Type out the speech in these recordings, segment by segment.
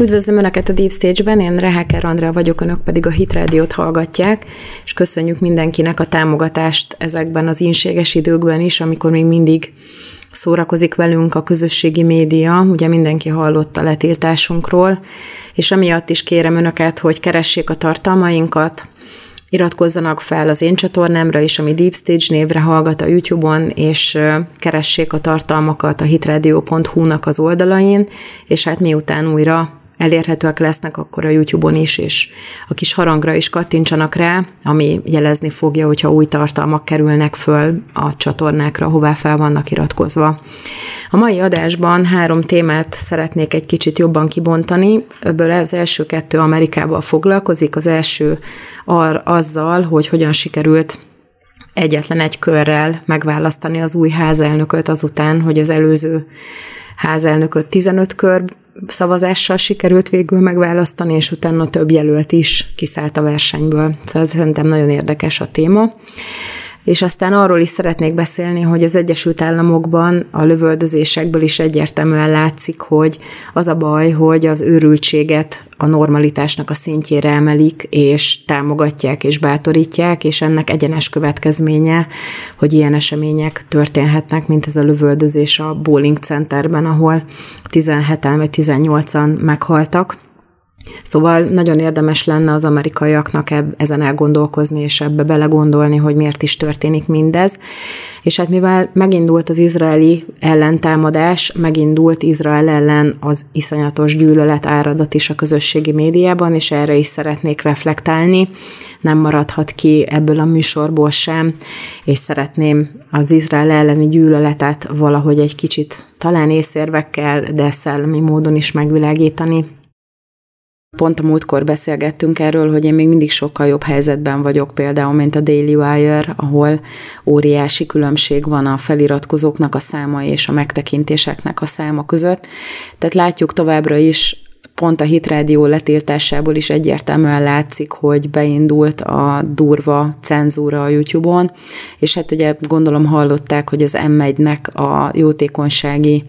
Üdvözlöm Önöket a Deep Stage-ben, én Reháker Andrea vagyok, Önök pedig a Hit Radio-t hallgatják, és köszönjük mindenkinek a támogatást ezekben az ínséges időkben is, amikor még mindig szórakozik velünk a közösségi média, ugye mindenki hallott a letiltásunkról, és emiatt is kérem Önöket, hogy keressék a tartalmainkat, Iratkozzanak fel az én csatornámra is, ami Deep Stage névre hallgat a YouTube-on, és keressék a tartalmakat a hitradio.hu-nak az oldalain, és hát miután újra elérhetőek lesznek akkor a YouTube-on is, és a kis harangra is kattintsanak rá, ami jelezni fogja, hogyha új tartalmak kerülnek föl a csatornákra, hová fel vannak iratkozva. A mai adásban három témát szeretnék egy kicsit jobban kibontani. Ebből az első kettő Amerikával foglalkozik. Az első ar azzal, hogy hogyan sikerült egyetlen egy körrel megválasztani az új házelnököt azután, hogy az előző házelnököt 15 kör szavazással sikerült végül megválasztani, és utána több jelölt is kiszállt a versenyből. Szóval szerintem nagyon érdekes a téma. És aztán arról is szeretnék beszélni, hogy az Egyesült Államokban a lövöldözésekből is egyértelműen látszik, hogy az a baj, hogy az őrültséget a normalitásnak a szintjére emelik, és támogatják és bátorítják, és ennek egyenes következménye, hogy ilyen események történhetnek, mint ez a lövöldözés a Bowling Centerben, ahol 17-en vagy 18-an meghaltak Szóval nagyon érdemes lenne az amerikaiaknak eb- ezen elgondolkozni, és ebbe belegondolni, hogy miért is történik mindez. És hát mivel megindult az izraeli ellentámadás, megindult Izrael ellen az iszonyatos gyűlölet áradat is a közösségi médiában, és erre is szeretnék reflektálni. Nem maradhat ki ebből a műsorból sem, és szeretném az Izrael elleni gyűlöletet valahogy egy kicsit talán észérvekkel, de szellemi módon is megvilágítani. Pont a múltkor beszélgettünk erről, hogy én még mindig sokkal jobb helyzetben vagyok például, mint a Daily Wire, ahol óriási különbség van a feliratkozóknak a száma és a megtekintéseknek a száma között. Tehát látjuk továbbra is pont a hitrádió letiltásából is egyértelműen látszik, hogy beindult a durva cenzúra a YouTube-on, és hát ugye gondolom hallották, hogy az M1-nek a jótékonysági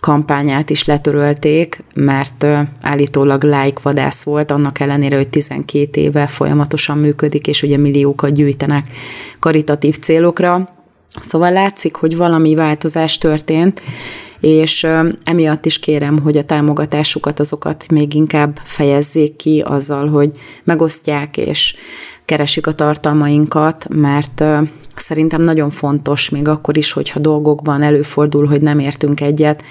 kampányát is letörölték, mert állítólag like vadász volt, annak ellenére, hogy 12 éve folyamatosan működik, és ugye milliókat gyűjtenek karitatív célokra. Szóval látszik, hogy valami változás történt, és emiatt is kérem, hogy a támogatásukat azokat még inkább fejezzék ki azzal, hogy megosztják és keresik a tartalmainkat, mert szerintem nagyon fontos, még akkor is, hogyha dolgokban előfordul, hogy nem értünk egyet,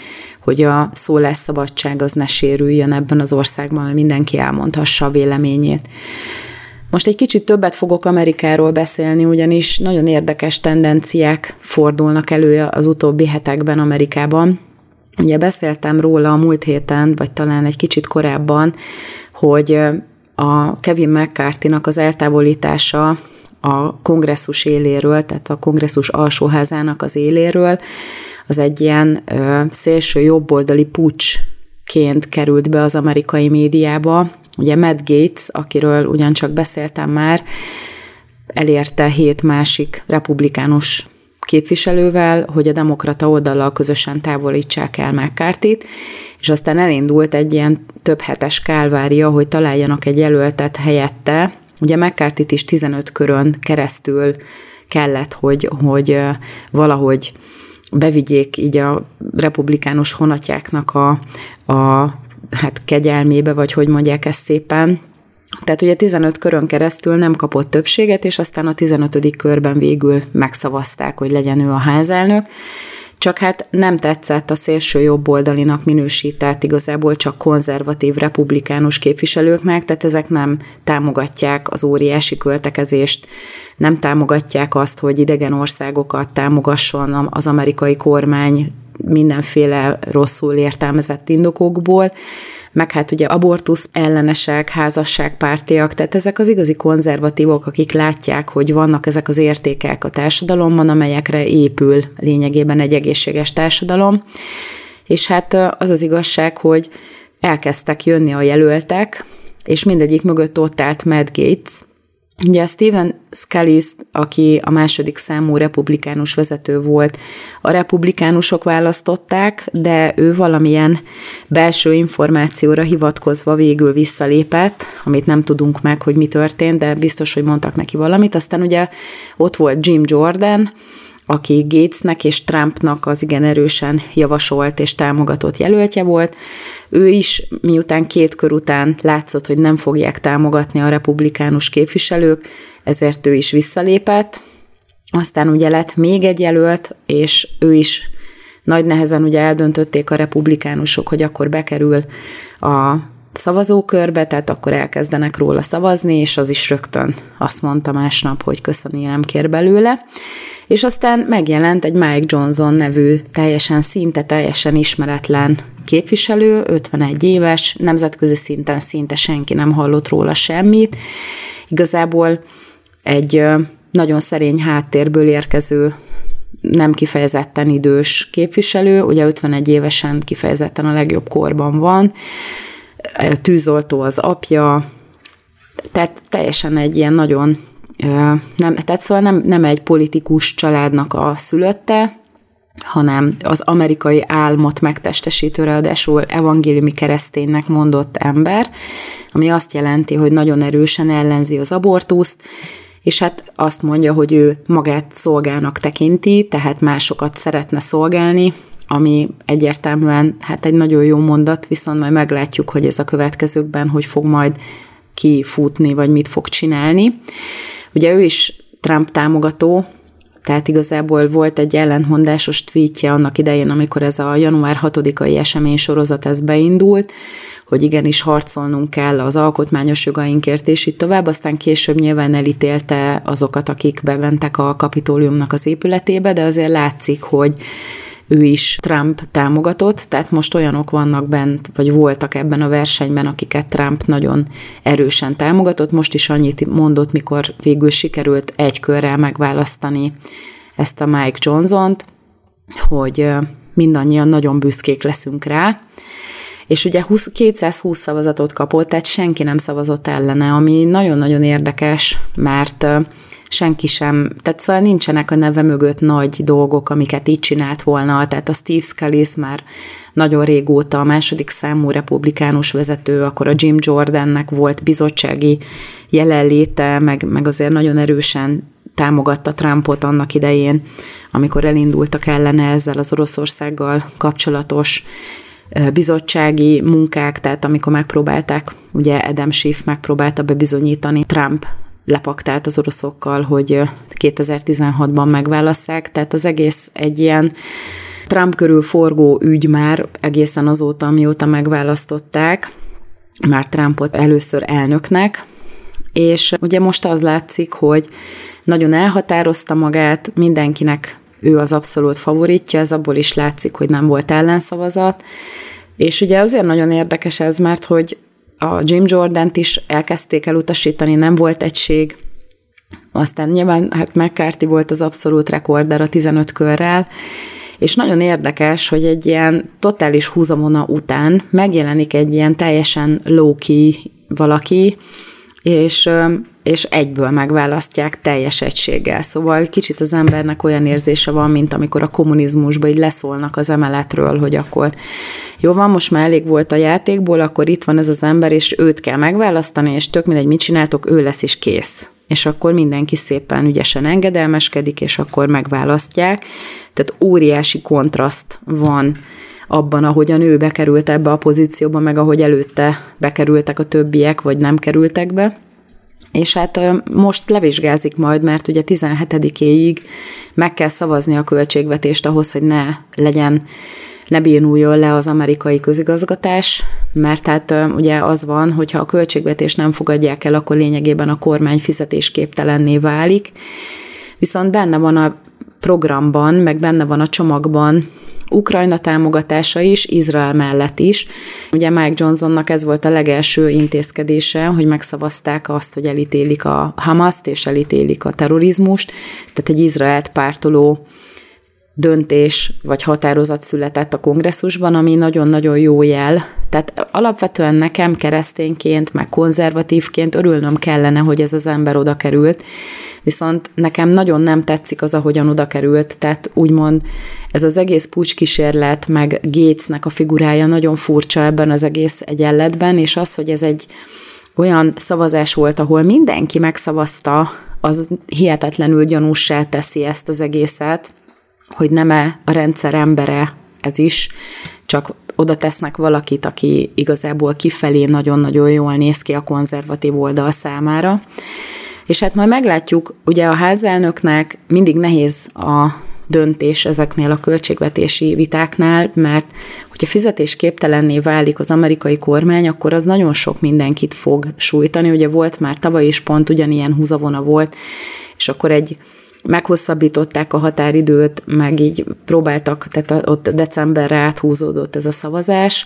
hogy a szólásszabadság az ne sérüljön ebben az országban, hogy mindenki elmondhassa a véleményét. Most egy kicsit többet fogok Amerikáról beszélni, ugyanis nagyon érdekes tendenciák fordulnak elő az utóbbi hetekben Amerikában. Ugye beszéltem róla a múlt héten, vagy talán egy kicsit korábban, hogy a Kevin mccarthy az eltávolítása a kongresszus éléről, tehát a kongresszus alsóházának az éléről, az egy ilyen ö, szélső jobboldali pucsként került be az amerikai médiába. Ugye Matt Gates, akiről ugyancsak beszéltem már, elérte hét másik republikánus képviselővel, hogy a demokrata oldallal közösen távolítsák el mccarthy és aztán elindult egy ilyen több hetes kálvária, hogy találjanak egy jelöltet helyette. Ugye mccarthy is 15 körön keresztül kellett, hogy, hogy valahogy bevigyék így a republikánus honatjáknak a, a hát kegyelmébe, vagy hogy mondják ezt szépen, tehát ugye 15 körön keresztül nem kapott többséget, és aztán a 15. körben végül megszavazták, hogy legyen ő a házelnök. Csak hát nem tetszett a szélső jobboldalinak minősített, igazából csak konzervatív republikánus képviselőknek, tehát ezek nem támogatják az óriási költekezést, nem támogatják azt, hogy idegen országokat támogasson az amerikai kormány mindenféle rosszul értelmezett indokokból, meg hát ugye abortusz ellenesek, házasságpártiak, tehát ezek az igazi konzervatívok, akik látják, hogy vannak ezek az értékek a társadalomban, amelyekre épül lényegében egy egészséges társadalom. És hát az az igazság, hogy elkezdtek jönni a jelöltek, és mindegyik mögött ott állt Matt Gates, Ugye Steven Scalise, aki a második számú republikánus vezető volt, a republikánusok választották, de ő valamilyen belső információra hivatkozva végül visszalépett, amit nem tudunk meg, hogy mi történt, de biztos, hogy mondtak neki valamit. Aztán ugye ott volt Jim Jordan, aki Gatesnek és Trumpnak az igen erősen javasolt és támogatott jelöltje volt. Ő is, miután két kör után látszott, hogy nem fogják támogatni a republikánus képviselők, ezért ő is visszalépett. Aztán ugye lett még egy jelölt, és ő is nagy nehezen ugye eldöntötték a republikánusok, hogy akkor bekerül a szavazókörbe, tehát akkor elkezdenek róla szavazni, és az is rögtön azt mondta másnap, hogy köszöni, nem kér belőle. És aztán megjelent egy Mike Johnson nevű teljesen szinte teljesen ismeretlen képviselő, 51 éves, nemzetközi szinten szinte senki nem hallott róla semmit. Igazából egy nagyon szerény háttérből érkező nem kifejezetten idős képviselő, ugye 51 évesen kifejezetten a legjobb korban van, tűzoltó az apja, tehát teljesen egy ilyen nagyon, nem, tehát szóval nem, nem egy politikus családnak a szülötte, hanem az amerikai álmot megtestesítő, ráadásul evangéliumi kereszténynek mondott ember, ami azt jelenti, hogy nagyon erősen ellenzi az abortuszt, és hát azt mondja, hogy ő magát szolgának tekinti, tehát másokat szeretne szolgálni, ami egyértelműen hát egy nagyon jó mondat, viszont majd meglátjuk, hogy ez a következőkben hogy fog majd kifutni, vagy mit fog csinálni. Ugye ő is Trump támogató, tehát igazából volt egy ellentmondásos tweetje annak idején, amikor ez a január 6-ai esemény sorozat ez beindult, hogy igenis harcolnunk kell az alkotmányos jogainkért, és így tovább. Aztán később nyilván elítélte azokat, akik beventek a kapitóliumnak az épületébe, de azért látszik, hogy ő is Trump támogatott, tehát most olyanok vannak bent, vagy voltak ebben a versenyben, akiket Trump nagyon erősen támogatott. Most is annyit mondott, mikor végül sikerült egy körrel megválasztani ezt a Mike Johnson-t, hogy mindannyian nagyon büszkék leszünk rá, és ugye 20, 220 szavazatot kapott, tehát senki nem szavazott ellene, ami nagyon-nagyon érdekes, mert senki sem, tehát szóval nincsenek a neve mögött nagy dolgok, amiket így csinált volna, tehát a Steve Scalise már nagyon régóta a második számú republikánus vezető, akkor a Jim Jordannek volt bizottsági jelenléte, meg, meg azért nagyon erősen támogatta Trumpot annak idején, amikor elindultak ellene ezzel az Oroszországgal kapcsolatos bizottsági munkák, tehát amikor megpróbálták, ugye Adam Schiff megpróbálta bebizonyítani Trump lepaktált az oroszokkal, hogy 2016-ban megválasszák, tehát az egész egy ilyen Trump körül forgó ügy már egészen azóta, amióta megválasztották, már Trumpot először elnöknek, és ugye most az látszik, hogy nagyon elhatározta magát, mindenkinek ő az abszolút favoritja, ez abból is látszik, hogy nem volt ellenszavazat, és ugye azért nagyon érdekes ez, mert hogy a Jim Jordan-t is elkezdték elutasítani, nem volt egység, aztán nyilván hát McCarthy volt az abszolút rekorder a 15 körrel, és nagyon érdekes, hogy egy ilyen totális húzamona után megjelenik egy ilyen teljesen low-key valaki, és, és egyből megválasztják teljes egységgel. Szóval kicsit az embernek olyan érzése van, mint amikor a kommunizmusban így leszólnak az emeletről, hogy akkor jó van, most már elég volt a játékból, akkor itt van ez az ember, és őt kell megválasztani, és tök mindegy, mit csináltok, ő lesz is kész. És akkor mindenki szépen ügyesen engedelmeskedik, és akkor megválasztják. Tehát óriási kontraszt van abban, ahogyan ő bekerült ebbe a pozícióba, meg ahogy előtte bekerültek a többiek, vagy nem kerültek be. És hát most levizsgázik majd, mert ugye 17-éig meg kell szavazni a költségvetést ahhoz, hogy ne legyen ne bénuljon le az amerikai közigazgatás, mert hát ugye az van, hogyha a költségvetés nem fogadják el, akkor lényegében a kormány fizetésképtelenné válik. Viszont benne van a programban, meg benne van a csomagban Ukrajna támogatása is, Izrael mellett is. Ugye Mike Johnsonnak ez volt a legelső intézkedése, hogy megszavazták azt, hogy elítélik a Hamaszt és elítélik a terrorizmust, tehát egy Izraelt pártoló döntés vagy határozat született a kongresszusban, ami nagyon-nagyon jó jel. Tehát alapvetően nekem keresztényként, meg konzervatívként örülnöm kellene, hogy ez az ember oda került, viszont nekem nagyon nem tetszik az, ahogyan oda került, tehát úgymond ez az egész pucskísérlet, meg Gatesnek a figurája nagyon furcsa ebben az egész egyenletben, és az, hogy ez egy olyan szavazás volt, ahol mindenki megszavazta, az hihetetlenül gyanússá teszi ezt az egészet, hogy nem-e a rendszer embere ez is, csak oda tesznek valakit, aki igazából kifelé nagyon-nagyon jól néz ki a konzervatív oldal számára. És hát majd meglátjuk, ugye a házelnöknek mindig nehéz a döntés ezeknél a költségvetési vitáknál, mert hogyha fizetésképtelenné válik az amerikai kormány, akkor az nagyon sok mindenkit fog sújtani. Ugye volt már tavaly is pont ugyanilyen húzavona volt, és akkor egy meghosszabbították a határidőt, meg így próbáltak, tehát ott decemberre áthúzódott ez a szavazás,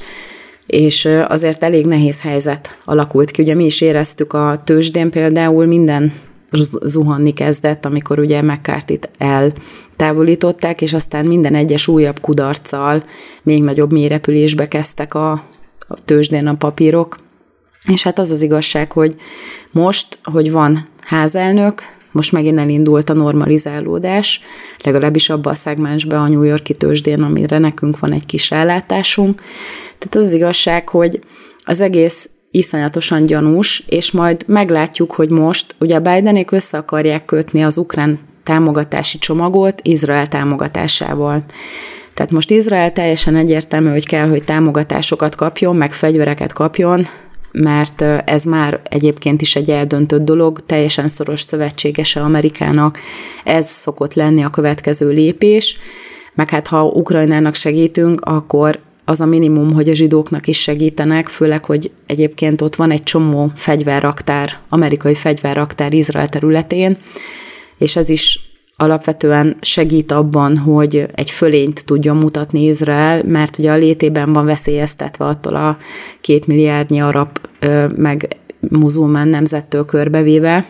és azért elég nehéz helyzet alakult ki. Ugye mi is éreztük a tőzsdén például minden zuhanni kezdett, amikor ugye mccarthy eltávolították, és aztán minden egyes újabb kudarccal még nagyobb mélyrepülésbe kezdtek a, a tőzsdén a papírok. És hát az az igazság, hogy most, hogy van házelnök, most megint elindult a normalizálódás, legalábbis abba a szegmensbe a New Yorki tőzsdén, amire nekünk van egy kis rálátásunk. Tehát az, az igazság, hogy az egész iszonyatosan gyanús, és majd meglátjuk, hogy most, ugye Bidenék össze akarják kötni az ukrán támogatási csomagot Izrael támogatásával. Tehát most Izrael teljesen egyértelmű, hogy kell, hogy támogatásokat kapjon, meg fegyvereket kapjon, mert ez már egyébként is egy eldöntött dolog, teljesen szoros szövetségese Amerikának, ez szokott lenni a következő lépés, meg hát ha Ukrajnának segítünk, akkor az a minimum, hogy a zsidóknak is segítenek, főleg, hogy egyébként ott van egy csomó fegyverraktár, amerikai fegyverraktár Izrael területén, és ez is alapvetően segít abban, hogy egy fölényt tudjon mutatni Izrael, mert ugye a létében van veszélyeztetve attól a két milliárdnyi arab meg muzulmán nemzettől körbevéve,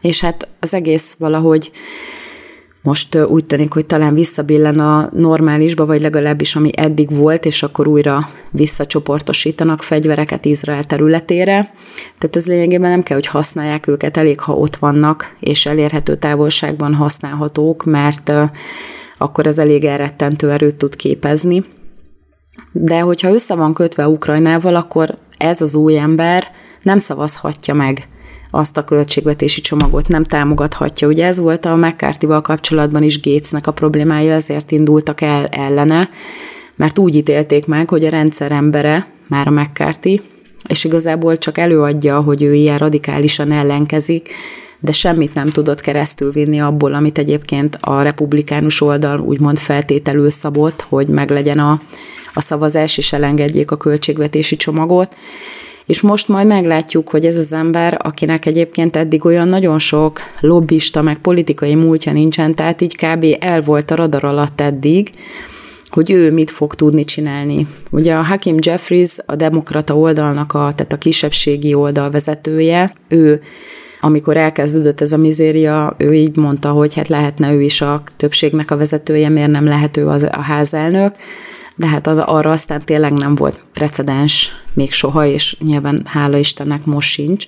és hát az egész valahogy most úgy tűnik, hogy talán visszabillen a normálisba, vagy legalábbis ami eddig volt, és akkor újra visszacsoportosítanak fegyvereket Izrael területére. Tehát ez lényegében nem kell, hogy használják őket, elég, ha ott vannak, és elérhető távolságban használhatók, mert akkor ez elég elrettentő erőt tud képezni. De hogyha össze van kötve Ukrajnával, akkor ez az új ember nem szavazhatja meg azt a költségvetési csomagot nem támogathatja. Ugye ez volt a mccarthy kapcsolatban is Gatesnek a problémája, ezért indultak el ellene, mert úgy ítélték meg, hogy a rendszer embere, már a McCarthy, és igazából csak előadja, hogy ő ilyen radikálisan ellenkezik, de semmit nem tudott keresztül vinni abból, amit egyébként a republikánus oldal úgymond feltételül szabott, hogy meglegyen a, a szavazás, és elengedjék a költségvetési csomagot. És most majd meglátjuk, hogy ez az ember, akinek egyébként eddig olyan nagyon sok lobbista, meg politikai múltja nincsen, tehát így kb. el volt a radar alatt eddig, hogy ő mit fog tudni csinálni. Ugye a Hakim Jeffries, a demokrata oldalnak, a, tehát a kisebbségi oldal vezetője, ő amikor elkezdődött ez a mizéria, ő így mondta, hogy hát lehetne ő is a többségnek a vezetője, miért nem lehető az a házelnök, de hát arra aztán tényleg nem volt precedens még soha, és nyilván hála Istennek most sincs.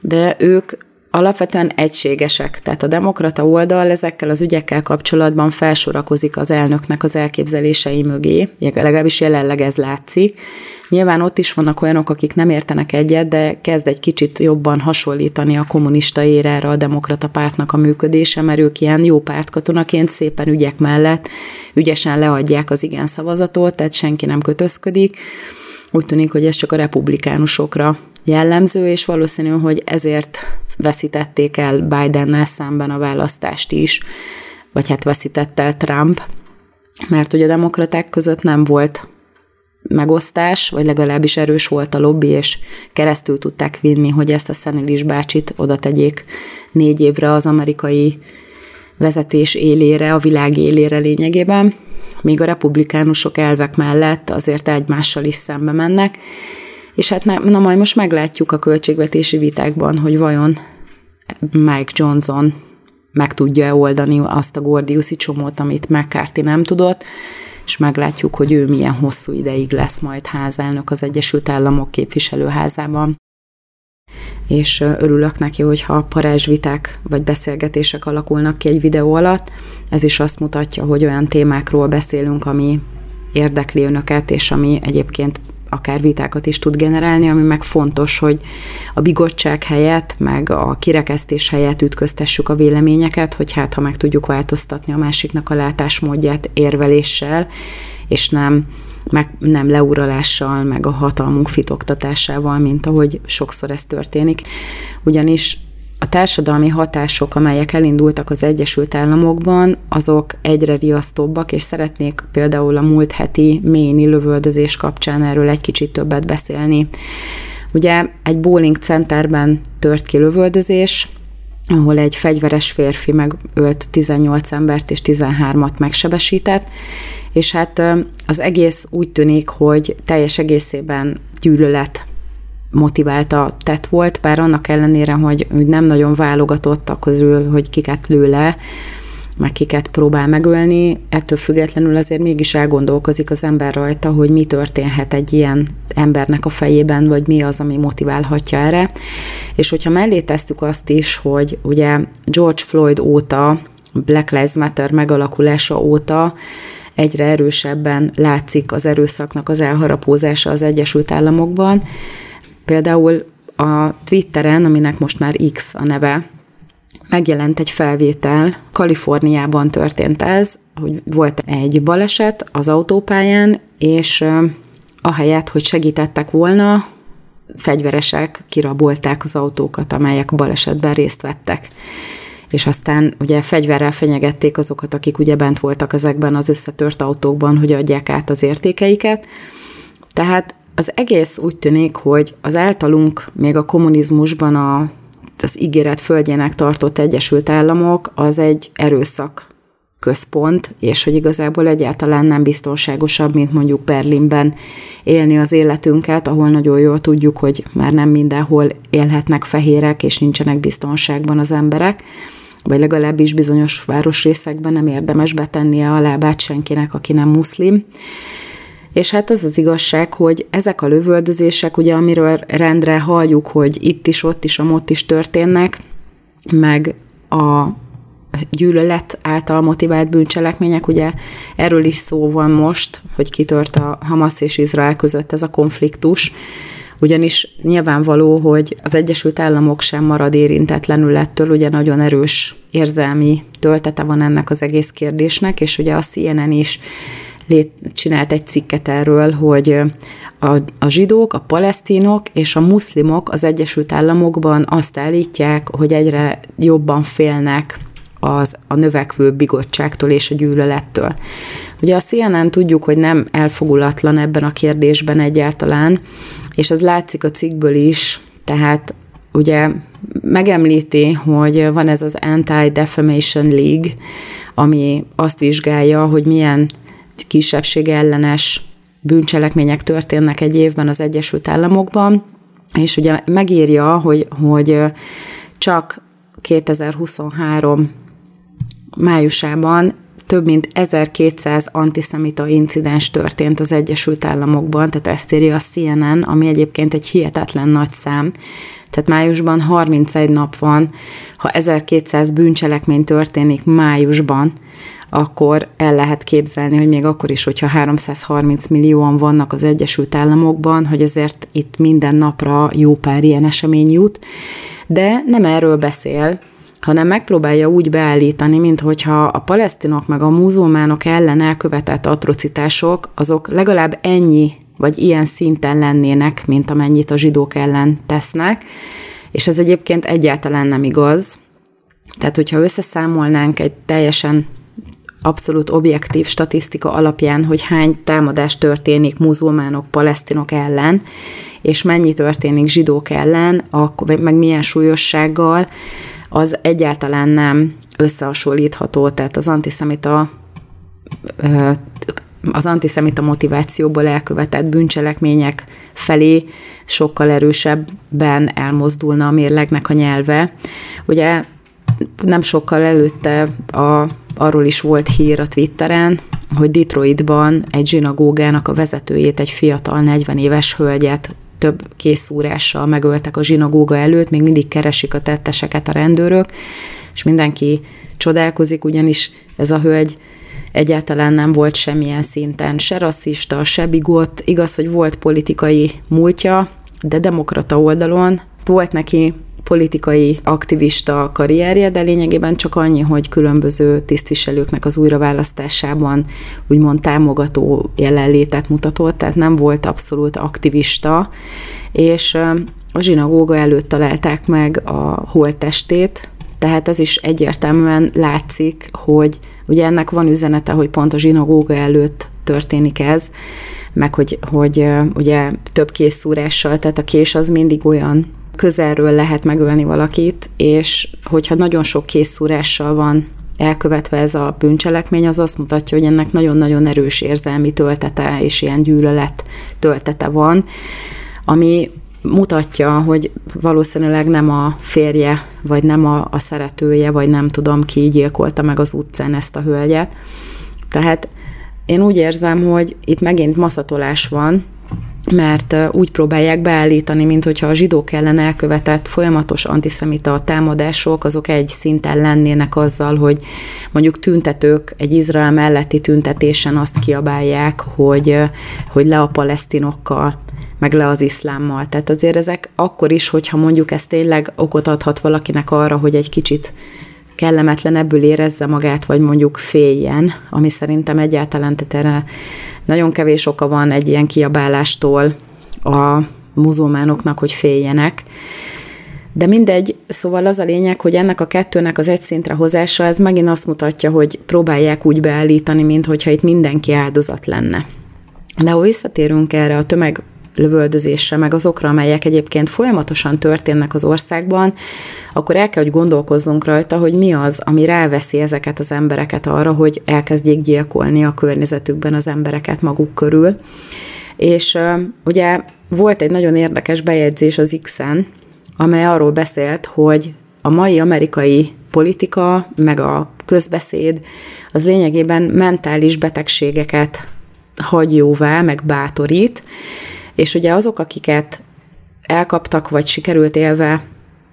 De ők alapvetően egységesek, tehát a demokrata oldal ezekkel az ügyekkel kapcsolatban felsorakozik az elnöknek az elképzelései mögé, legalábbis jelenleg ez látszik. Nyilván ott is vannak olyanok, akik nem értenek egyet, de kezd egy kicsit jobban hasonlítani a kommunista érre a demokrata pártnak a működése, mert ők ilyen jó pártkatonaként szépen ügyek mellett ügyesen leadják az igen szavazatot, tehát senki nem kötözködik. Úgy tűnik, hogy ez csak a republikánusokra jellemző, és valószínű, hogy ezért veszítették el Bidennel szemben a választást is, vagy hát veszítette el Trump, mert ugye a demokraták között nem volt megosztás, vagy legalábbis erős volt a lobby, és keresztül tudták vinni, hogy ezt a Szenelis bácsit oda tegyék négy évre az amerikai vezetés élére, a világ élére lényegében, míg a republikánusok elvek mellett azért egymással is szembe mennek, és hát na, na majd most meglátjuk a költségvetési vitákban, hogy vajon Mike Johnson meg tudja-e oldani azt a gordiuszi csomót, amit McCarthy nem tudott, és meglátjuk, hogy ő milyen hosszú ideig lesz majd házelnök az Egyesült Államok képviselőházában. és örülök neki, hogyha parázsviták vagy beszélgetések alakulnak ki egy videó alatt. Ez is azt mutatja, hogy olyan témákról beszélünk, ami érdekli önöket, és ami egyébként akár vitákat is tud generálni, ami meg fontos, hogy a bigottság helyett, meg a kirekesztés helyett ütköztessük a véleményeket, hogy hát ha meg tudjuk változtatni a másiknak a látásmódját érveléssel, és nem meg nem leuralással, meg a hatalmunk fitoktatásával, mint ahogy sokszor ez történik. Ugyanis a társadalmi hatások, amelyek elindultak az Egyesült Államokban, azok egyre riasztóbbak, és szeretnék például a múlt heti mélyni lövöldözés kapcsán erről egy kicsit többet beszélni. Ugye egy bowling centerben tört ki lövöldözés, ahol egy fegyveres férfi megölt 18 embert és 13-at megsebesített, és hát az egész úgy tűnik, hogy teljes egészében gyűlölet motiválta tett volt, bár annak ellenére, hogy nem nagyon válogatott a közül, hogy kiket lő le, meg kiket próbál megölni, ettől függetlenül azért mégis elgondolkozik az ember rajta, hogy mi történhet egy ilyen embernek a fejében, vagy mi az, ami motiválhatja erre. És hogyha mellé tesszük azt is, hogy ugye George Floyd óta, Black Lives Matter megalakulása óta egyre erősebben látszik az erőszaknak az elharapózása az Egyesült Államokban. Például a Twitteren, aminek most már X a neve, megjelent egy felvétel, Kaliforniában történt ez, hogy volt egy baleset az autópályán, és ahelyett, hogy segítettek volna, fegyveresek kirabolták az autókat, amelyek a balesetben részt vettek és aztán ugye fegyverrel fenyegették azokat, akik ugye bent voltak ezekben az összetört autókban, hogy adják át az értékeiket. Tehát az egész úgy tűnik, hogy az általunk még a kommunizmusban a, az ígéret földjének tartott Egyesült Államok az egy erőszak központ, és hogy igazából egyáltalán nem biztonságosabb, mint mondjuk Berlinben élni az életünket, ahol nagyon jól tudjuk, hogy már nem mindenhol élhetnek fehérek, és nincsenek biztonságban az emberek vagy legalábbis bizonyos városrészekben nem érdemes betennie a lábát senkinek, aki nem muszlim. És hát az az igazság, hogy ezek a lövöldözések, ugye amiről rendre halljuk, hogy itt is, ott is, amott is történnek, meg a gyűlölet által motivált bűncselekmények, ugye erről is szó van most, hogy kitört a Hamas és Izrael között ez a konfliktus, ugyanis nyilvánvaló, hogy az Egyesült Államok sem marad érintetlenül ettől, ugye nagyon erős érzelmi töltete van ennek az egész kérdésnek, és ugye a CNN is lét, csinált egy cikket erről, hogy a, a zsidók, a palesztinok és a muszlimok az Egyesült Államokban azt állítják, hogy egyre jobban félnek az, a növekvő bigottságtól és a gyűlölettől. Ugye a CNN tudjuk, hogy nem elfogulatlan ebben a kérdésben egyáltalán, és az látszik a cikkből is, tehát ugye megemlíti, hogy van ez az Anti-Defamation League, ami azt vizsgálja, hogy milyen kisebbség ellenes bűncselekmények történnek egy évben az Egyesült Államokban, és ugye megírja, hogy, hogy csak 2023 májusában több mint 1200 antiszemita incidens történt az Egyesült Államokban, tehát ezt írja a CNN, ami egyébként egy hihetetlen nagy szám. Tehát májusban 31 nap van, ha 1200 bűncselekmény történik májusban, akkor el lehet képzelni, hogy még akkor is, hogyha 330 millióan vannak az Egyesült Államokban, hogy azért itt minden napra jó pár ilyen esemény jut, de nem erről beszél, hanem megpróbálja úgy beállítani, mint hogyha a palesztinok meg a muzulmánok ellen elkövetett atrocitások, azok legalább ennyi vagy ilyen szinten lennének, mint amennyit a zsidók ellen tesznek, és ez egyébként egyáltalán nem igaz. Tehát, hogyha összeszámolnánk egy teljesen abszolút objektív statisztika alapján, hogy hány támadás történik muzulmánok, palesztinok ellen, és mennyi történik zsidók ellen, meg milyen súlyossággal, az egyáltalán nem összehasonlítható, tehát az antiszemita az antiszemita motivációból elkövetett bűncselekmények felé sokkal erősebben elmozdulna a mérlegnek a nyelve. Ugye nem sokkal előtte a, arról is volt hír a Twitteren, hogy Detroitban egy zsinagógának a vezetőjét, egy fiatal 40 éves hölgyet több készúrással megöltek a zsinagóga előtt, még mindig keresik a tetteseket a rendőrök, és mindenki csodálkozik, ugyanis ez a hölgy egyáltalán nem volt semmilyen szinten se rasszista, se bigott. Igaz, hogy volt politikai múltja, de demokrata oldalon volt neki politikai aktivista karrierje, de lényegében csak annyi, hogy különböző tisztviselőknek az újraválasztásában úgymond támogató jelenlétet mutatott, tehát nem volt abszolút aktivista, és a zsinagóga előtt találták meg a holttestét, tehát ez is egyértelműen látszik, hogy ugye ennek van üzenete, hogy pont a zsinagóga előtt történik ez, meg hogy, hogy ugye több készszúrással, tehát a kés az mindig olyan közelről lehet megölni valakit, és hogyha nagyon sok készszúrással van elkövetve ez a bűncselekmény, az azt mutatja, hogy ennek nagyon-nagyon erős érzelmi töltete és ilyen gyűlölet töltete van, ami mutatja, hogy valószínűleg nem a férje, vagy nem a, a szeretője, vagy nem tudom ki gyilkolta meg az utcán ezt a hölgyet. Tehát én úgy érzem, hogy itt megint maszatolás van, mert úgy próbálják beállítani, hogyha a zsidók ellen elkövetett folyamatos antiszemita támadások, azok egy szinten lennének azzal, hogy mondjuk tüntetők egy Izrael melletti tüntetésen azt kiabálják, hogy, hogy le a palesztinokkal, meg le az iszlámmal. Tehát azért ezek akkor is, hogyha mondjuk ez tényleg okot adhat valakinek arra, hogy egy kicsit kellemetlenebbül érezze magát, vagy mondjuk féljen, ami szerintem egyáltalán, tehát erre nagyon kevés oka van egy ilyen kiabálástól a muzulmánoknak, hogy féljenek. De mindegy, szóval az a lényeg, hogy ennek a kettőnek az egy szintre hozása, ez megint azt mutatja, hogy próbálják úgy beállítani, mint hogyha itt mindenki áldozat lenne. De ha visszatérünk erre a tömeg lövöldözésre, meg azokra, amelyek egyébként folyamatosan történnek az országban, akkor el kell, hogy gondolkozzunk rajta, hogy mi az, ami ráveszi ezeket az embereket arra, hogy elkezdjék gyilkolni a környezetükben az embereket maguk körül. És ugye volt egy nagyon érdekes bejegyzés az X-en, amely arról beszélt, hogy a mai amerikai politika, meg a közbeszéd, az lényegében mentális betegségeket hagy jóvá, meg bátorít, és ugye azok, akiket elkaptak, vagy sikerült élve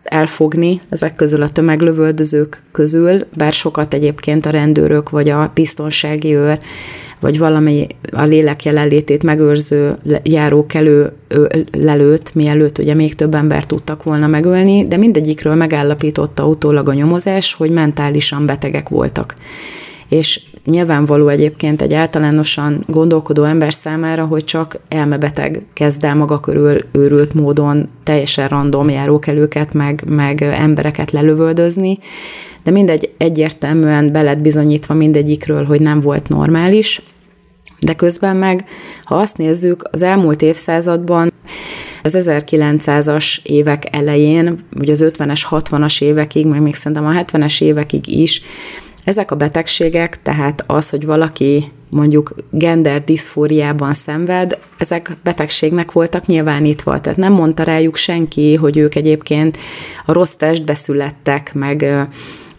elfogni ezek közül a tömeglövöldözők közül, bár sokat egyébként a rendőrök, vagy a biztonsági őr, vagy valami a lélek jelenlétét megőrző járók elő lelőtt, mielőtt ugye még több ember tudtak volna megölni, de mindegyikről megállapította utólag a nyomozás, hogy mentálisan betegek voltak. És nyilvánvaló egyébként egy általánosan gondolkodó ember számára, hogy csak elmebeteg kezd el maga körül őrült módon teljesen random járókelőket, meg, meg embereket lelövöldözni, de mindegy egyértelműen belet bizonyítva mindegyikről, hogy nem volt normális, de közben meg, ha azt nézzük, az elmúlt évszázadban az 1900-as évek elején, ugye az 50-es, 60-as évekig, meg még szerintem a 70-es évekig is ezek a betegségek, tehát az, hogy valaki mondjuk gender diszfóriában szenved, ezek betegségnek voltak nyilvánítva. Tehát nem mondta rájuk senki, hogy ők egyébként a rossz testbe születtek, meg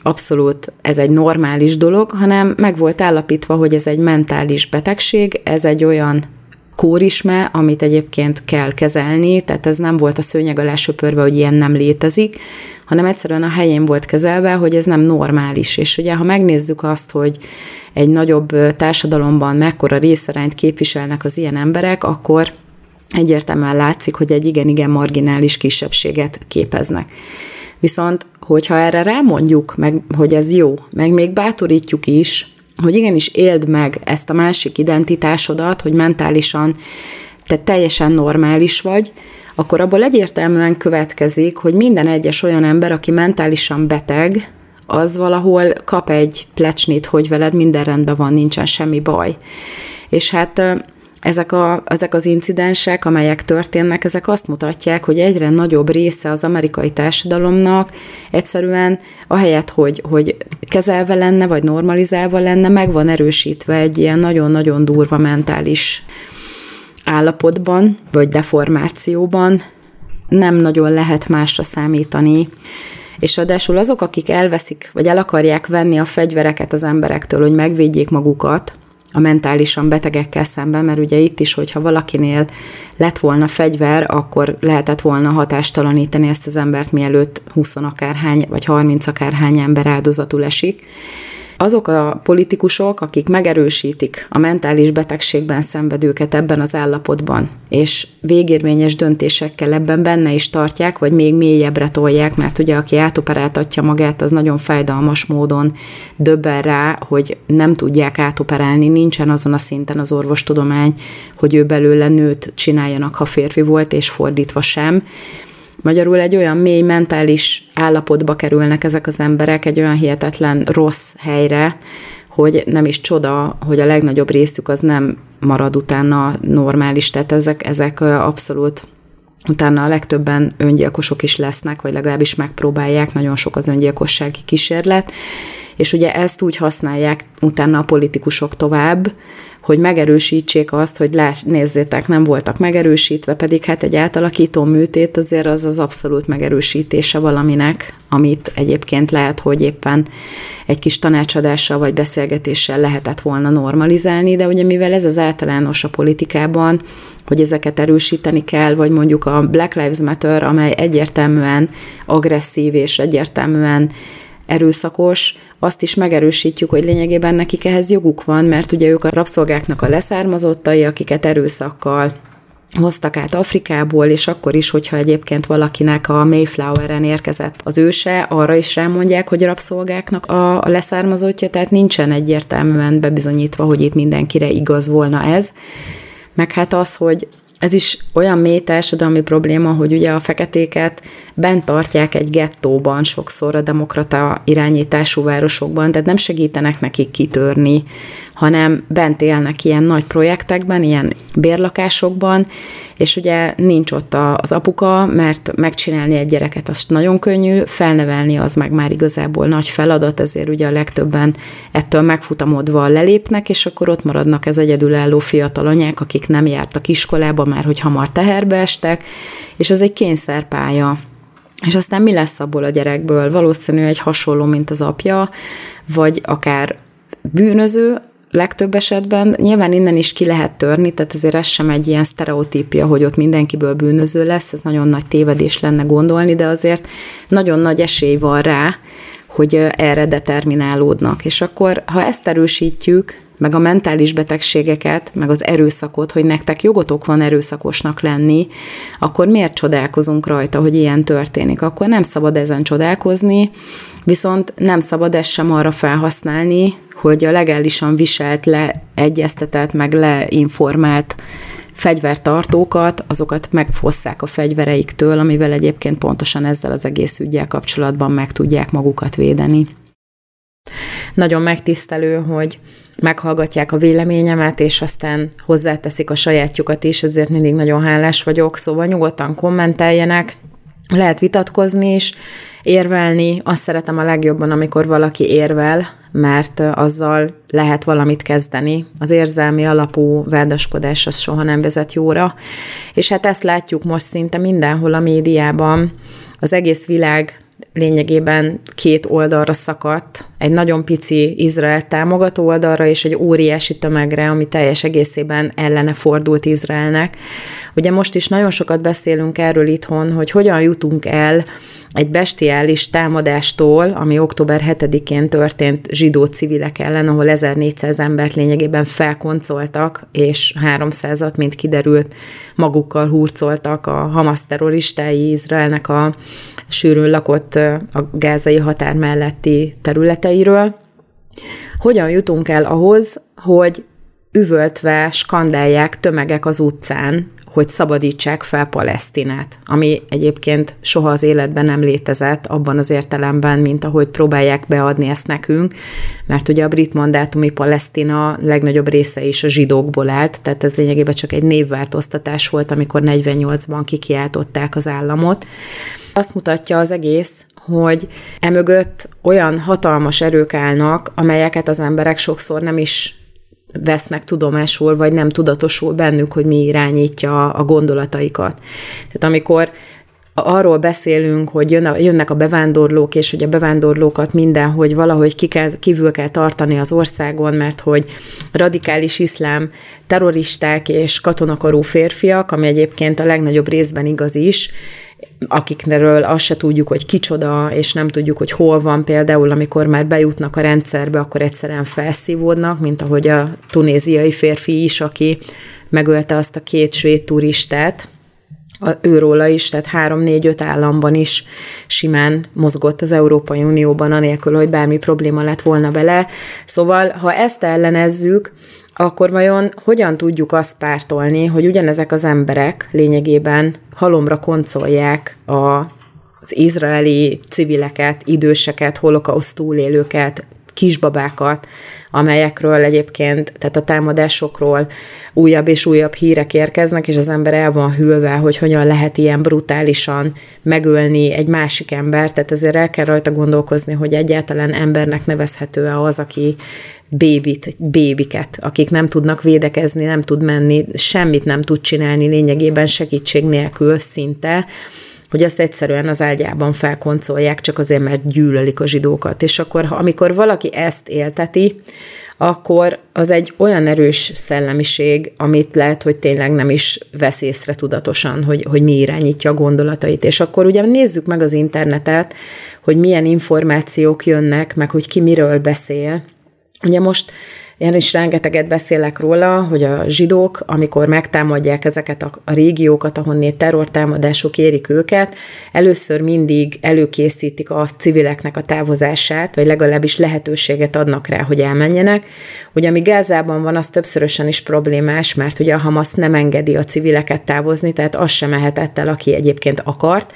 abszolút ez egy normális dolog, hanem meg volt állapítva, hogy ez egy mentális betegség, ez egy olyan kórisme, amit egyébként kell kezelni, tehát ez nem volt a szőnyeg alá söpörve, hogy ilyen nem létezik, hanem egyszerűen a helyén volt kezelve, hogy ez nem normális. És ugye, ha megnézzük azt, hogy egy nagyobb társadalomban mekkora részarányt képviselnek az ilyen emberek, akkor egyértelműen látszik, hogy egy igen-igen marginális kisebbséget képeznek. Viszont, hogyha erre rámondjuk, meg, hogy ez jó, meg még bátorítjuk is, hogy igenis éld meg ezt a másik identitásodat, hogy mentálisan te teljesen normális vagy, akkor abból egyértelműen következik, hogy minden egyes olyan ember, aki mentálisan beteg, az valahol kap egy plecsnit, hogy veled minden rendben van, nincsen semmi baj. És hát ezek, a, ezek az incidensek, amelyek történnek, ezek azt mutatják, hogy egyre nagyobb része az amerikai társadalomnak egyszerűen ahelyett, hogy, hogy kezelve lenne, vagy normalizálva lenne, meg van erősítve egy ilyen nagyon-nagyon durva mentális állapotban, vagy deformációban nem nagyon lehet másra számítani. És adásul azok, akik elveszik, vagy el akarják venni a fegyvereket az emberektől, hogy megvédjék magukat, a mentálisan betegekkel szemben, mert ugye itt is, hogyha valakinél lett volna fegyver, akkor lehetett volna hatástalanítani ezt az embert, mielőtt 20 akárhány, vagy 30 akárhány ember áldozatul esik azok a politikusok, akik megerősítik a mentális betegségben szenvedőket ebben az állapotban, és végérvényes döntésekkel ebben benne is tartják, vagy még mélyebbre tolják, mert ugye aki átoperáltatja magát, az nagyon fájdalmas módon döbben rá, hogy nem tudják átoperálni, nincsen azon a szinten az orvostudomány, hogy ő belőle nőt csináljanak, ha férfi volt, és fordítva sem Magyarul egy olyan mély mentális állapotba kerülnek ezek az emberek, egy olyan hihetetlen rossz helyre, hogy nem is csoda, hogy a legnagyobb részük az nem marad utána normális, tehát ezek, ezek abszolút utána a legtöbben öngyilkosok is lesznek, vagy legalábbis megpróbálják, nagyon sok az öngyilkossági kísérlet, és ugye ezt úgy használják utána a politikusok tovább, hogy megerősítsék azt, hogy láss, nézzétek, nem voltak megerősítve, pedig hát egy átalakító műtét azért az az abszolút megerősítése valaminek, amit egyébként lehet, hogy éppen egy kis tanácsadással vagy beszélgetéssel lehetett volna normalizálni, de ugye mivel ez az általános a politikában, hogy ezeket erősíteni kell, vagy mondjuk a Black Lives Matter, amely egyértelműen agresszív és egyértelműen erőszakos, azt is megerősítjük, hogy lényegében nekik ehhez joguk van, mert ugye ők a rabszolgáknak a leszármazottai, akiket erőszakkal hoztak át Afrikából, és akkor is, hogyha egyébként valakinek a Mayflower-en érkezett az őse, arra is rámondják, hogy rabszolgáknak a, a leszármazottja, tehát nincsen egyértelműen bebizonyítva, hogy itt mindenkire igaz volna ez. Meg hát az, hogy ez is olyan mély társadalmi probléma, hogy ugye a feketéket bent tartják egy gettóban sokszor a demokrata irányítású városokban, tehát nem segítenek nekik kitörni, hanem bent élnek ilyen nagy projektekben, ilyen bérlakásokban, és ugye nincs ott az apuka, mert megcsinálni egy gyereket azt nagyon könnyű, felnevelni az meg már igazából nagy feladat, ezért ugye a legtöbben ettől megfutamodva lelépnek, és akkor ott maradnak ez egyedülálló fiatal anyák, akik nem jártak iskolába, már hogy hamar teherbe estek, és ez egy kényszerpálya. És aztán mi lesz abból a gyerekből? Valószínű egy hasonló, mint az apja, vagy akár bűnöző, legtöbb esetben nyilván innen is ki lehet törni, tehát azért ez sem egy ilyen sztereotípia, hogy ott mindenkiből bűnöző lesz, ez nagyon nagy tévedés lenne gondolni, de azért nagyon nagy esély van rá, hogy erre determinálódnak. És akkor, ha ezt erősítjük, meg a mentális betegségeket, meg az erőszakot, hogy nektek jogotok van erőszakosnak lenni, akkor miért csodálkozunk rajta, hogy ilyen történik? Akkor nem szabad ezen csodálkozni, viszont nem szabad ezt sem arra felhasználni, hogy a legálisan viselt, leegyeztetett, meg leinformált fegyvertartókat, azokat megfosszák a fegyvereiktől, amivel egyébként pontosan ezzel az egész ügyel kapcsolatban meg tudják magukat védeni. Nagyon megtisztelő, hogy meghallgatják a véleményemet, és aztán hozzáteszik a sajátjukat is, ezért mindig nagyon hálás vagyok, szóval nyugodtan kommenteljenek, lehet vitatkozni is, érvelni, azt szeretem a legjobban, amikor valaki érvel, mert azzal lehet valamit kezdeni. Az érzelmi alapú vádaskodás az soha nem vezet jóra. És hát ezt látjuk most szinte mindenhol a médiában. Az egész világ lényegében két oldalra szakadt, egy nagyon pici Izrael támogató oldalra, és egy óriási tömegre, ami teljes egészében ellene fordult Izraelnek. Ugye most is nagyon sokat beszélünk erről itthon, hogy hogyan jutunk el egy bestiális támadástól, ami október 7-én történt zsidó civilek ellen, ahol 1400 embert lényegében felkoncoltak, és 300-at, mint kiderült, magukkal hurcoltak a Hamas terroristái Izraelnek a sűrűn lakott a gázai határ melletti területeiről. Hogyan jutunk el ahhoz, hogy üvöltve skandálják tömegek az utcán, hogy szabadítsák fel Palesztinát, ami egyébként soha az életben nem létezett abban az értelemben, mint ahogy próbálják beadni ezt nekünk, mert ugye a brit mandátumi Palesztina legnagyobb része is a zsidókból állt, tehát ez lényegében csak egy névváltoztatás volt, amikor 48-ban kikiáltották az államot. Azt mutatja az egész, hogy emögött olyan hatalmas erők állnak, amelyeket az emberek sokszor nem is vesznek tudomásul, vagy nem tudatosul bennük, hogy mi irányítja a gondolataikat. Tehát amikor arról beszélünk, hogy jönnek a bevándorlók, és hogy a bevándorlókat mindenhogy valahogy ki kell, kívül kell tartani az országon, mert hogy radikális iszlám terroristák és katonakarú férfiak, ami egyébként a legnagyobb részben igaz is, akikről azt se tudjuk, hogy kicsoda, és nem tudjuk, hogy hol van. Például, amikor már bejutnak a rendszerbe, akkor egyszerűen felszívódnak, mint ahogy a tunéziai férfi is, aki megölte azt a két svéd turistát, őróla is, tehát három-négy-öt államban is simán mozgott az Európai Unióban, anélkül, hogy bármi probléma lett volna vele. Szóval, ha ezt ellenezzük, akkor vajon hogyan tudjuk azt pártolni, hogy ugyanezek az emberek lényegében halomra koncolják a, az izraeli civileket, időseket, holokauszt túlélőket, kisbabákat, amelyekről egyébként, tehát a támadásokról újabb és újabb hírek érkeznek, és az ember el van hűlve, hogy hogyan lehet ilyen brutálisan megölni egy másik embert, tehát ezért el kell rajta gondolkozni, hogy egyáltalán embernek nevezhető-e az, aki bébit, bébiket, akik nem tudnak védekezni, nem tud menni, semmit nem tud csinálni lényegében segítség nélkül szinte, hogy ezt egyszerűen az ágyában felkoncolják, csak azért, mert gyűlölik a zsidókat. És akkor, amikor valaki ezt élteti, akkor az egy olyan erős szellemiség, amit lehet, hogy tényleg nem is vesz észre tudatosan, hogy, hogy mi irányítja a gondolatait. És akkor ugye nézzük meg az internetet, hogy milyen információk jönnek, meg hogy ki miről beszél. Ugye most én is rengeteget beszélek róla, hogy a zsidók, amikor megtámadják ezeket a, a régiókat, ahonnét terrortámadások érik őket, először mindig előkészítik a civileknek a távozását, vagy legalábbis lehetőséget adnak rá, hogy elmenjenek. Ugye ami Gázában van, az többszörösen is problémás, mert ugye a Hamas nem engedi a civileket távozni, tehát az sem mehetett el, aki egyébként akart.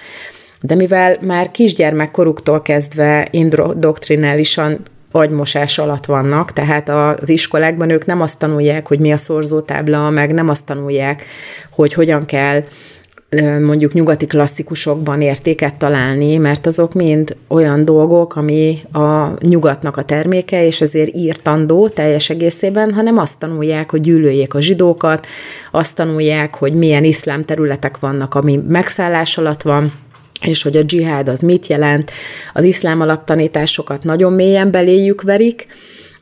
De mivel már kisgyermekkoruktól kezdve indoktrinálisan agymosás alatt vannak, tehát az iskolákban ők nem azt tanulják, hogy mi a szorzótábla, meg nem azt tanulják, hogy hogyan kell mondjuk nyugati klasszikusokban értéket találni, mert azok mind olyan dolgok, ami a nyugatnak a terméke, és ezért írtandó teljes egészében, hanem azt tanulják, hogy gyűlöljék a zsidókat, azt tanulják, hogy milyen iszlám területek vannak, ami megszállás alatt van, és hogy a dzsihád az mit jelent, az iszlám alaptanításokat nagyon mélyen beléjük verik,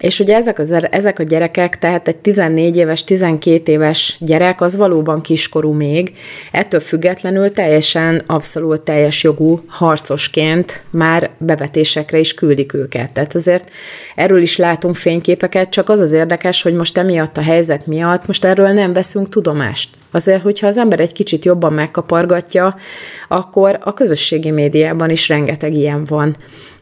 és ugye ezek, az, ezek a gyerekek, tehát egy 14 éves, 12 éves gyerek, az valóban kiskorú még, ettől függetlenül teljesen, abszolút teljes jogú harcosként már bevetésekre is küldik őket. Tehát azért erről is látunk fényképeket, csak az az érdekes, hogy most emiatt a helyzet miatt most erről nem veszünk tudomást. Azért, hogyha az ember egy kicsit jobban megkapargatja, akkor a közösségi médiában is rengeteg ilyen van.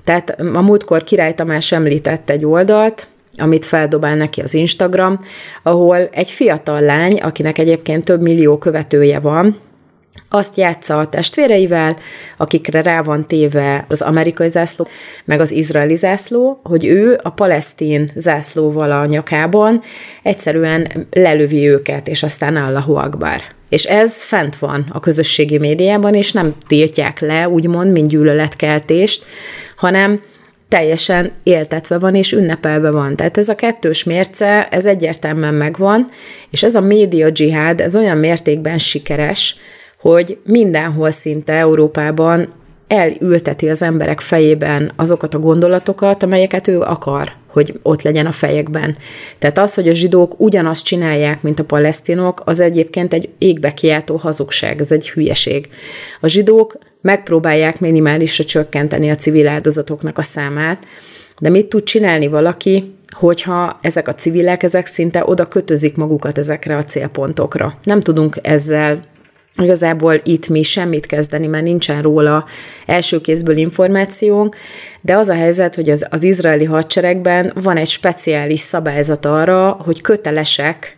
Tehát a múltkor Király Tamás említett egy oldalt, amit feldobál neki az Instagram, ahol egy fiatal lány, akinek egyébként több millió követője van, azt játsza a testvéreivel, akikre rá van téve az amerikai zászló, meg az izraeli zászló, hogy ő a palesztin zászlóval a nyakában egyszerűen lelövi őket, és aztán Allahu Akbar. És ez fent van a közösségi médiában, és nem tiltják le, úgymond, mint gyűlöletkeltést, hanem teljesen éltetve van és ünnepelve van. Tehát ez a kettős mérce, ez egyértelműen megvan, és ez a média dzsihád, ez olyan mértékben sikeres, hogy mindenhol szinte Európában elülteti az emberek fejében azokat a gondolatokat, amelyeket ő akar, hogy ott legyen a fejekben. Tehát az, hogy a zsidók ugyanazt csinálják, mint a palesztinok, az egyébként egy égbe kiáltó hazugság, ez egy hülyeség. A zsidók megpróbálják minimálisra csökkenteni a civil áldozatoknak a számát, de mit tud csinálni valaki, hogyha ezek a civilek, ezek szinte oda kötözik magukat ezekre a célpontokra. Nem tudunk ezzel Igazából itt mi semmit kezdeni, mert nincsen róla első kézből információnk, de az a helyzet, hogy az, az izraeli hadseregben van egy speciális szabályzat arra, hogy kötelesek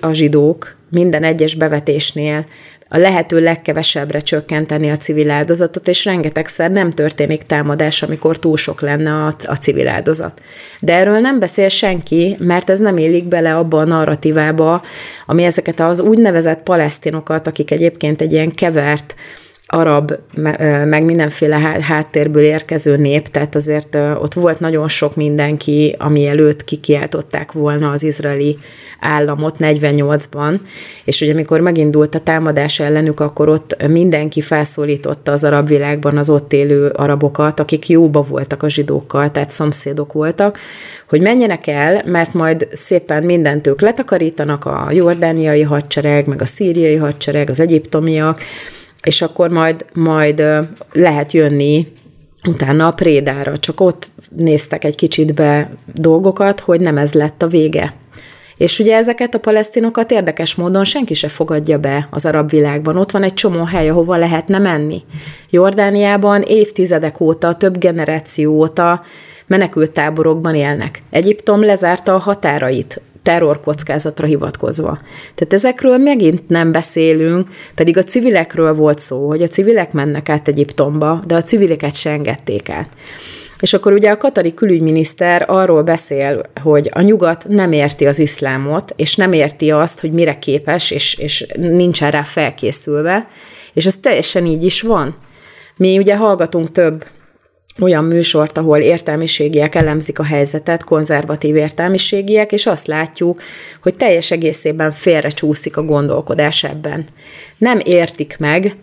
a zsidók minden egyes bevetésnél a lehető legkevesebbre csökkenteni a civil áldozatot, és rengetegszer nem történik támadás, amikor túl sok lenne a, a civil áldozat. De erről nem beszél senki, mert ez nem élik bele abba a narratívába, ami ezeket az úgynevezett palesztinokat, akik egyébként egy ilyen kevert arab, meg mindenféle háttérből érkező nép, tehát azért ott volt nagyon sok mindenki, ami előtt kikiáltották volna az izraeli államot 48-ban, és ugye amikor megindult a támadás ellenük, akkor ott mindenki felszólította az arab világban az ott élő arabokat, akik jóba voltak a zsidókkal, tehát szomszédok voltak, hogy menjenek el, mert majd szépen mindent ők letakarítanak, a jordániai hadsereg, meg a szíriai hadsereg, az egyiptomiak, és akkor majd, majd lehet jönni utána a prédára, csak ott néztek egy kicsit be dolgokat, hogy nem ez lett a vége. És ugye ezeket a palesztinokat érdekes módon senki se fogadja be az arab világban. Ott van egy csomó hely, ahova lehetne menni. Jordániában évtizedek óta, több generáció óta menekült táborokban élnek. Egyiptom lezárta a határait terrorkockázatra hivatkozva. Tehát ezekről megint nem beszélünk, pedig a civilekről volt szó, hogy a civilek mennek át Egyiptomba, de a civileket se engedték át. És akkor ugye a katari külügyminiszter arról beszél, hogy a nyugat nem érti az iszlámot, és nem érti azt, hogy mire képes, és, és nincsen rá felkészülve, és ez teljesen így is van. Mi ugye hallgatunk több olyan műsort, ahol értelmiségiek elemzik a helyzetet, konzervatív értelmiségiek, és azt látjuk, hogy teljes egészében félre csúszik a gondolkodás ebben. Nem értik meg,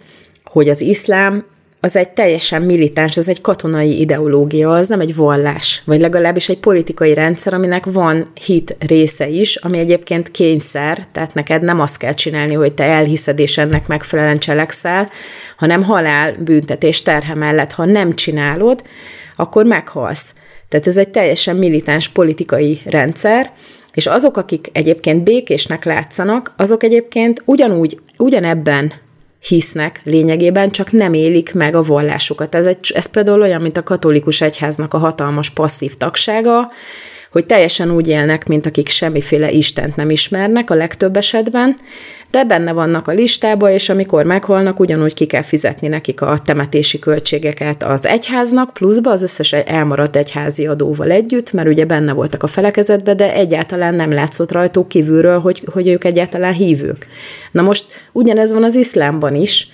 hogy az iszlám az egy teljesen militáns, az egy katonai ideológia, az nem egy vallás, vagy legalábbis egy politikai rendszer, aminek van hit része is, ami egyébként kényszer, tehát neked nem azt kell csinálni, hogy te elhiszed és ennek megfelelően cselekszel, hanem halál büntetés terhe mellett, ha nem csinálod, akkor meghalsz. Tehát ez egy teljesen militáns politikai rendszer, és azok, akik egyébként békésnek látszanak, azok egyébként ugyanúgy, ugyanebben hisznek lényegében, csak nem élik meg a vallásukat. Ez, egy, ez például olyan, mint a katolikus egyháznak a hatalmas passzív tagsága, hogy teljesen úgy élnek, mint akik semmiféle Istent nem ismernek a legtöbb esetben, de benne vannak a listába, és amikor meghalnak, ugyanúgy ki kell fizetni nekik a temetési költségeket az egyháznak, pluszba az összes elmaradt egyházi adóval együtt, mert ugye benne voltak a felekezetbe, de egyáltalán nem látszott rajtuk kívülről, hogy, hogy ők egyáltalán hívők. Na most ugyanez van az iszlámban is,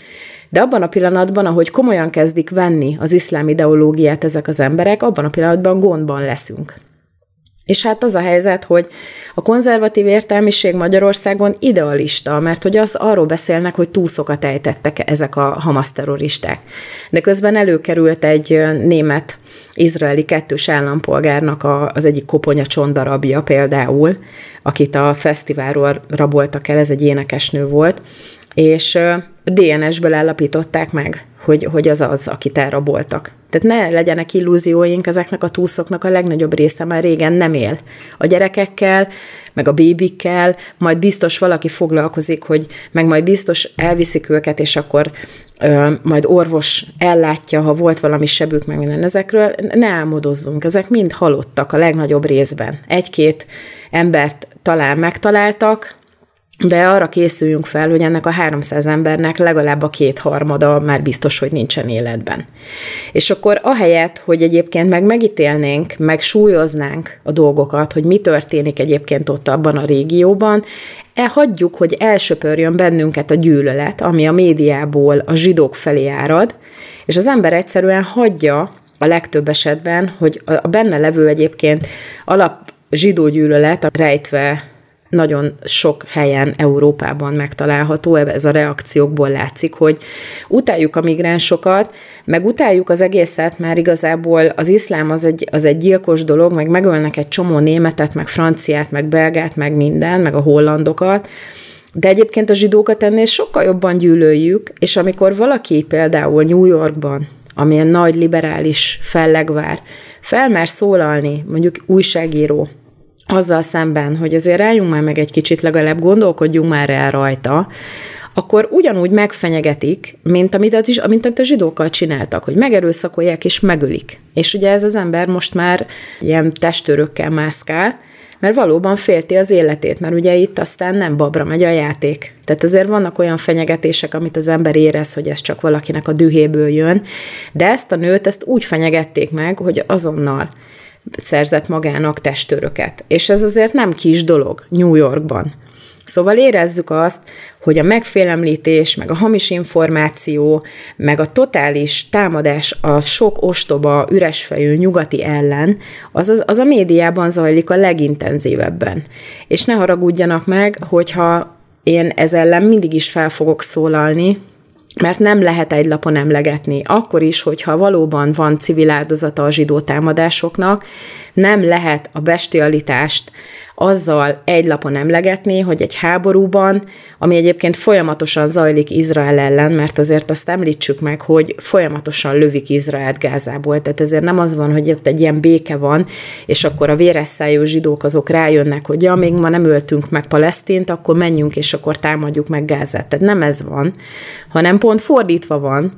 de abban a pillanatban, ahogy komolyan kezdik venni az iszlám ideológiát ezek az emberek, abban a pillanatban gondban leszünk. És hát az a helyzet, hogy a konzervatív értelmiség Magyarországon idealista, mert hogy az arról beszélnek, hogy túszokat ejtettek ezek a Hamas terroristák. De közben előkerült egy német izraeli kettős állampolgárnak az egyik koponya csondarabja például, akit a fesztiválról raboltak el, ez egy énekesnő volt, és DNS-ből állapították meg, hogy, hogy az az, akit elraboltak. Tehát ne legyenek illúzióink, ezeknek a túszoknak a legnagyobb része már régen nem él. A gyerekekkel, meg a bébikkel, majd biztos valaki foglalkozik, hogy meg majd biztos elviszik őket, és akkor ö, majd orvos ellátja, ha volt valami sebük, meg minden ezekről. Ne álmodozzunk, ezek mind halottak a legnagyobb részben. Egy-két embert talán megtaláltak, de arra készüljünk fel, hogy ennek a 300 embernek legalább a kétharmada már biztos, hogy nincsen életben. És akkor ahelyett, hogy egyébként meg megítélnénk, meg súlyoznánk a dolgokat, hogy mi történik egyébként ott abban a régióban, elhagyjuk, hogy elsöpörjön bennünket a gyűlölet, ami a médiából a zsidók felé árad, és az ember egyszerűen hagyja a legtöbb esetben, hogy a benne levő egyébként alap zsidó gyűlölet rejtve nagyon sok helyen Európában megtalálható, ez a reakciókból látszik, hogy utáljuk a migránsokat, meg utáljuk az egészet, már igazából az iszlám az egy, az egy gyilkos dolog, meg megölnek egy csomó németet, meg franciát, meg belgát, meg minden, meg a hollandokat, de egyébként a zsidókat ennél sokkal jobban gyűlöljük, és amikor valaki például New Yorkban, amilyen nagy liberális fellegvár, felmer szólalni, mondjuk újságíró, azzal szemben, hogy azért rájunk már meg egy kicsit, legalább gondolkodjunk már el rajta, akkor ugyanúgy megfenyegetik, mint amit, az is, mint amit a zsidókkal csináltak, hogy megerőszakolják és megölik. És ugye ez az ember most már ilyen testőrökkel mászkál, mert valóban félti az életét, mert ugye itt aztán nem babra megy a játék. Tehát azért vannak olyan fenyegetések, amit az ember érez, hogy ez csak valakinek a dühéből jön, de ezt a nőt, ezt úgy fenyegették meg, hogy azonnal szerzett magának testőröket. És ez azért nem kis dolog New Yorkban. Szóval érezzük azt, hogy a megfélemlítés, meg a hamis információ, meg a totális támadás a sok ostoba, üresfejű nyugati ellen, az, az, az a médiában zajlik a legintenzívebben. És ne haragudjanak meg, hogyha én ez ellen mindig is fel fogok szólalni, mert nem lehet egy lapon emlegetni. Akkor is, hogyha valóban van civil áldozata a zsidó támadásoknak, nem lehet a bestialitást azzal egy lapon emlegetni, hogy egy háborúban, ami egyébként folyamatosan zajlik Izrael ellen, mert azért azt említsük meg, hogy folyamatosan lövik Izraelt Gázából, tehát ezért nem az van, hogy ott egy ilyen béke van, és akkor a véresszájú zsidók azok rájönnek, hogy ja, még ma nem öltünk meg Palesztint, akkor menjünk, és akkor támadjuk meg Gázát. Tehát nem ez van, hanem pont fordítva van,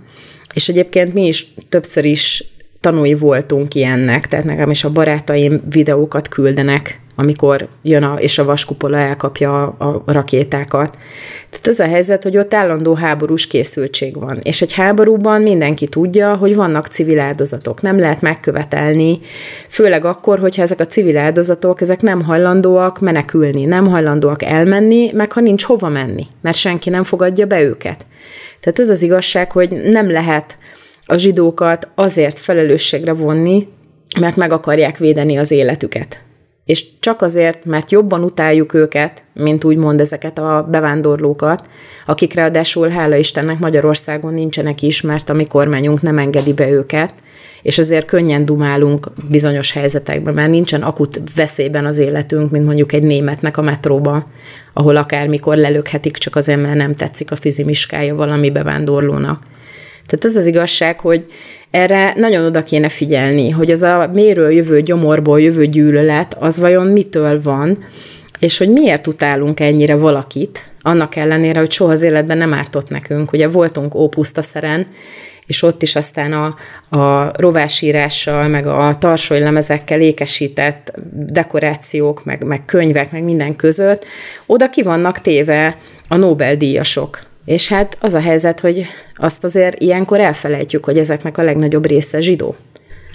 és egyébként mi is többször is tanúi voltunk ilyennek, tehát nekem is a barátaim videókat küldenek, amikor jön a, és a vaskupola elkapja a, a rakétákat. Tehát ez a helyzet, hogy ott állandó háborús készültség van. És egy háborúban mindenki tudja, hogy vannak civil áldozatok. Nem lehet megkövetelni, főleg akkor, hogyha ezek a civil áldozatok, ezek nem hajlandóak menekülni, nem hajlandóak elmenni, meg ha nincs hova menni, mert senki nem fogadja be őket. Tehát ez az igazság, hogy nem lehet a zsidókat azért felelősségre vonni, mert meg akarják védeni az életüket. És csak azért, mert jobban utáljuk őket, mint úgymond ezeket a bevándorlókat, akik ráadásul, hála Istennek, Magyarországon nincsenek is, mert a mi kormányunk nem engedi be őket, és azért könnyen dumálunk bizonyos helyzetekben, mert nincsen akut veszélyben az életünk, mint mondjuk egy németnek a metróba, ahol akármikor lelökhetik csak azért, mert nem tetszik a fizimiskája valami bevándorlónak. Tehát ez az igazság, hogy erre nagyon oda kéne figyelni, hogy az a méről jövő gyomorból jövő gyűlölet, az vajon mitől van, és hogy miért utálunk ennyire valakit, annak ellenére, hogy soha az életben nem ártott nekünk. Ugye voltunk Ópusztaszeren, és ott is aztán a, a rovásírással, meg a lemezekkel ékesített dekorációk, meg, meg könyvek, meg minden között, oda ki vannak téve a Nobel-díjasok. És hát az a helyzet, hogy azt azért ilyenkor elfelejtjük, hogy ezeknek a legnagyobb része zsidó.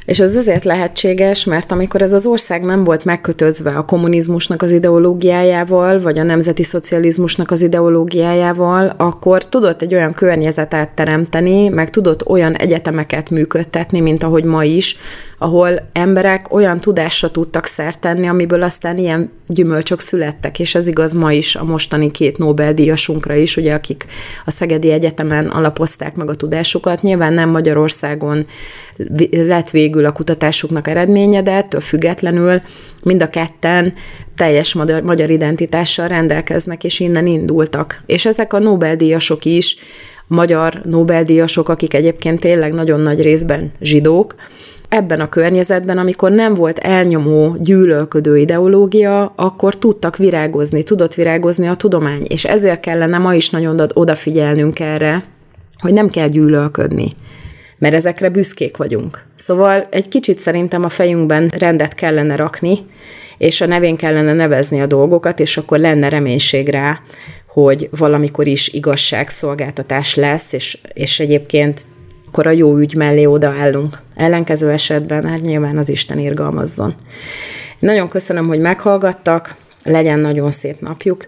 És ez azért lehetséges, mert amikor ez az ország nem volt megkötözve a kommunizmusnak az ideológiájával, vagy a nemzeti szocializmusnak az ideológiájával, akkor tudott egy olyan környezetet teremteni, meg tudott olyan egyetemeket működtetni, mint ahogy ma is, ahol emberek olyan tudásra tudtak szert tenni, amiből aztán ilyen gyümölcsök születtek, és ez igaz ma is a mostani két Nobel-díjasunkra is, ugye, akik a Szegedi Egyetemen alapozták meg a tudásukat. Nyilván nem Magyarországon lett végül a kutatásuknak eredménye, de ettől függetlenül mind a ketten teljes magyar, magyar identitással rendelkeznek, és innen indultak. És ezek a Nobel-díjasok is, magyar Nobel-díjasok, akik egyébként tényleg nagyon nagy részben zsidók, ebben a környezetben, amikor nem volt elnyomó, gyűlölködő ideológia, akkor tudtak virágozni, tudott virágozni a tudomány, és ezért kellene ma is nagyon odafigyelnünk erre, hogy nem kell gyűlölködni, mert ezekre büszkék vagyunk. Szóval egy kicsit szerintem a fejünkben rendet kellene rakni, és a nevén kellene nevezni a dolgokat, és akkor lenne reménység rá, hogy valamikor is igazságszolgáltatás lesz, és, és egyébként akkor a jó ügy mellé odaállunk. Ellenkező esetben hát nyilván az Isten irgalmazzon. Nagyon köszönöm, hogy meghallgattak, legyen nagyon szép napjuk,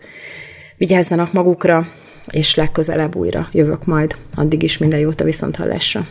vigyázzanak magukra, és legközelebb újra jövök majd. Addig is minden jót a viszonthallásra.